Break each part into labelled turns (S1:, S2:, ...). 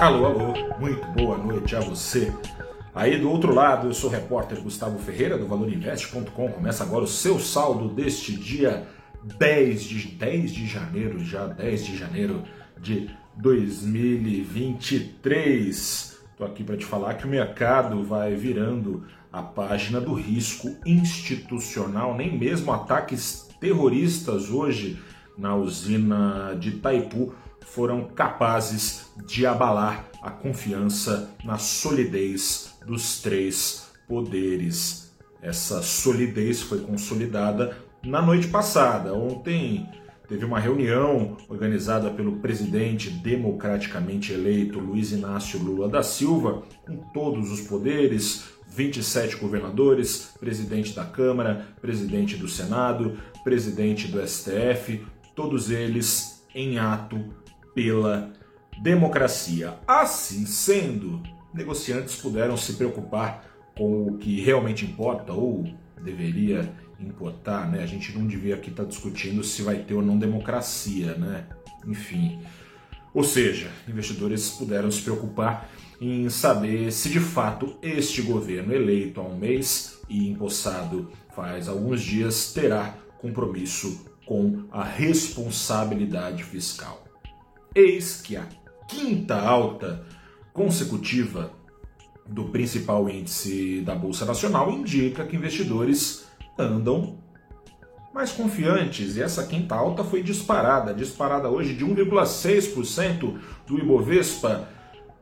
S1: Alô, alô, muito boa noite a você. Aí do outro lado, eu sou o repórter Gustavo Ferreira do valorinvest.com. Começa agora o seu saldo deste dia 10 de, 10 de janeiro, já 10 de janeiro de 2023. Estou aqui para te falar que o mercado vai virando a página do risco institucional, nem mesmo ataques terroristas hoje na usina de Taipu foram capazes de abalar a confiança na solidez dos três poderes. Essa solidez foi consolidada na noite passada. Ontem teve uma reunião organizada pelo presidente democraticamente eleito Luiz Inácio Lula da Silva, com todos os poderes, 27 governadores, presidente da Câmara, presidente do Senado, presidente do STF, todos eles em ato pela democracia. Assim sendo, negociantes puderam se preocupar com o que realmente importa ou deveria importar, né? A gente não devia aqui estar discutindo se vai ter ou não democracia, né? Enfim. Ou seja, investidores puderam se preocupar em saber se de fato este governo eleito há um mês e empossado faz alguns dias terá compromisso com a responsabilidade fiscal. Eis que a quinta alta consecutiva do principal índice da Bolsa Nacional indica que investidores andam mais confiantes e essa quinta alta foi disparada, disparada hoje de 1,6% do Ibovespa.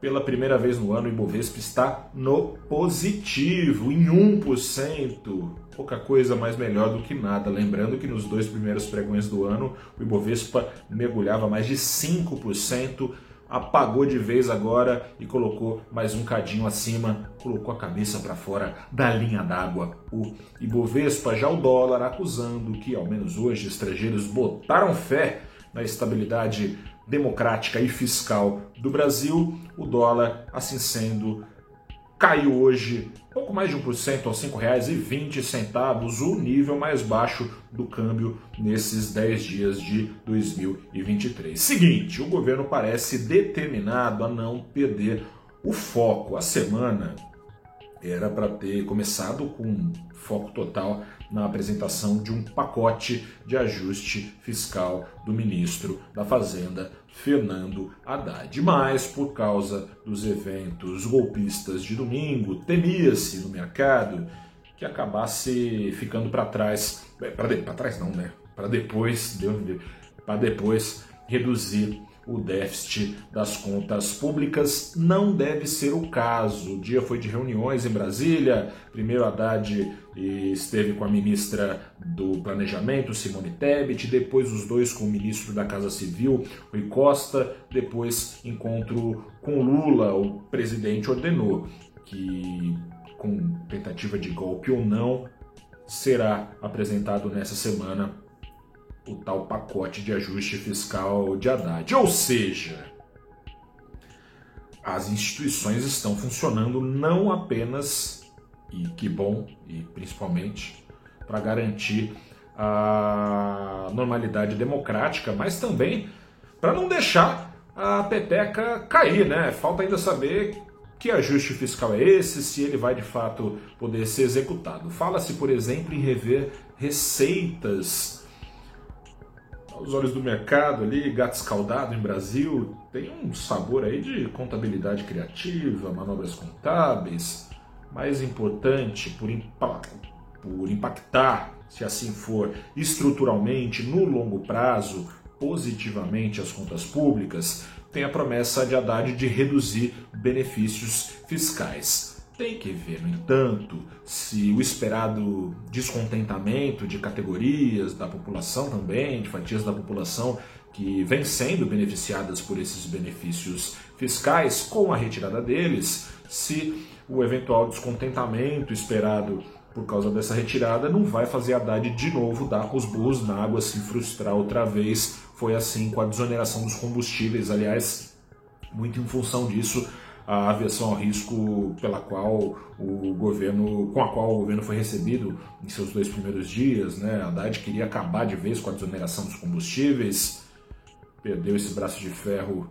S1: Pela primeira vez no ano, o Ibovespa está no positivo, em 1% pouca coisa mais melhor do que nada. Lembrando que nos dois primeiros pregões do ano, o Ibovespa mergulhava mais de 5%, apagou de vez agora e colocou mais um cadinho acima, colocou a cabeça para fora da linha d'água. O Ibovespa, já o dólar, acusando que, ao menos hoje, estrangeiros botaram fé na estabilidade democrática e fiscal do Brasil, o dólar, assim sendo, caiu hoje pouco mais de 1% aos R$ 5,20, o nível mais baixo do câmbio nesses 10 dias de 2023. Seguinte, o governo parece determinado a não perder o foco. A semana era para ter começado com foco total na apresentação de um pacote de ajuste fiscal do ministro da Fazenda, Fernando Haddad. Mas, por causa dos eventos golpistas de domingo, temia-se no mercado que acabasse ficando para trás, é, para trás não, né? Para depois, para depois reduzir o déficit das contas públicas. Não deve ser o caso. O dia foi de reuniões em Brasília. Primeiro Haddad esteve com a ministra do Planejamento, Simone Tebet, depois os dois com o ministro da Casa Civil, Rui Costa, depois encontro com Lula. O presidente ordenou que, com tentativa de golpe ou não, será apresentado nessa semana o tal pacote de ajuste fiscal de Haddad. Ou seja, as instituições estão funcionando não apenas, e que bom, e principalmente, para garantir a normalidade democrática, mas também para não deixar a peteca cair, né? Falta ainda saber que ajuste fiscal é esse, se ele vai de fato poder ser executado. Fala-se, por exemplo, em rever receitas aos olhos do mercado ali, gato escaldado em Brasil, tem um sabor aí de contabilidade criativa, manobras contábeis. Mais importante, por, por impactar, se assim for, estruturalmente, no longo prazo, positivamente as contas públicas, tem a promessa de Haddad de reduzir benefícios fiscais. Tem que ver, no entanto, se o esperado descontentamento de categorias da população também, de fatias da população que vêm sendo beneficiadas por esses benefícios fiscais, com a retirada deles, se o eventual descontentamento esperado por causa dessa retirada não vai fazer Haddad de novo dar os burros na água, se frustrar outra vez. Foi assim com a desoneração dos combustíveis, aliás, muito em função disso a aviação ao risco pela qual o governo, com a qual o governo foi recebido em seus dois primeiros dias, né? Haddad queria acabar de vez com a desoneração dos combustíveis, perdeu esse braço de ferro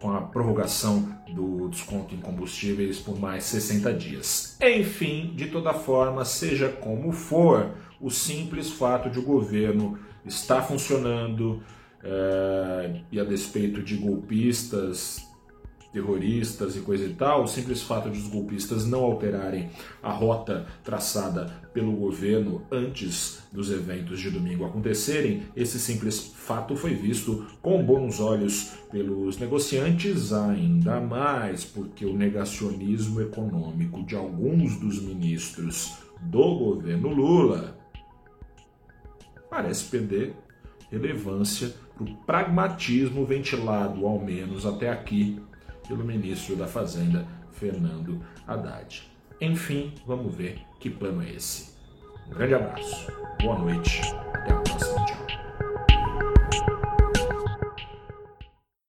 S1: com a prorrogação do desconto em combustíveis por mais 60 dias. Enfim, de toda forma, seja como for, o simples fato de o governo estar funcionando é, e a despeito de golpistas terroristas e coisa e tal, o simples fato de os golpistas não alterarem a rota traçada pelo governo antes dos eventos de domingo acontecerem, esse simples fato foi visto com bons olhos pelos negociantes, ainda mais porque o negacionismo econômico de alguns dos ministros do governo Lula parece perder relevância para o pragmatismo ventilado, ao menos até aqui, pelo ministro da Fazenda, Fernando Haddad. Enfim, vamos ver que plano é esse. Um grande abraço, boa noite, até a próxima.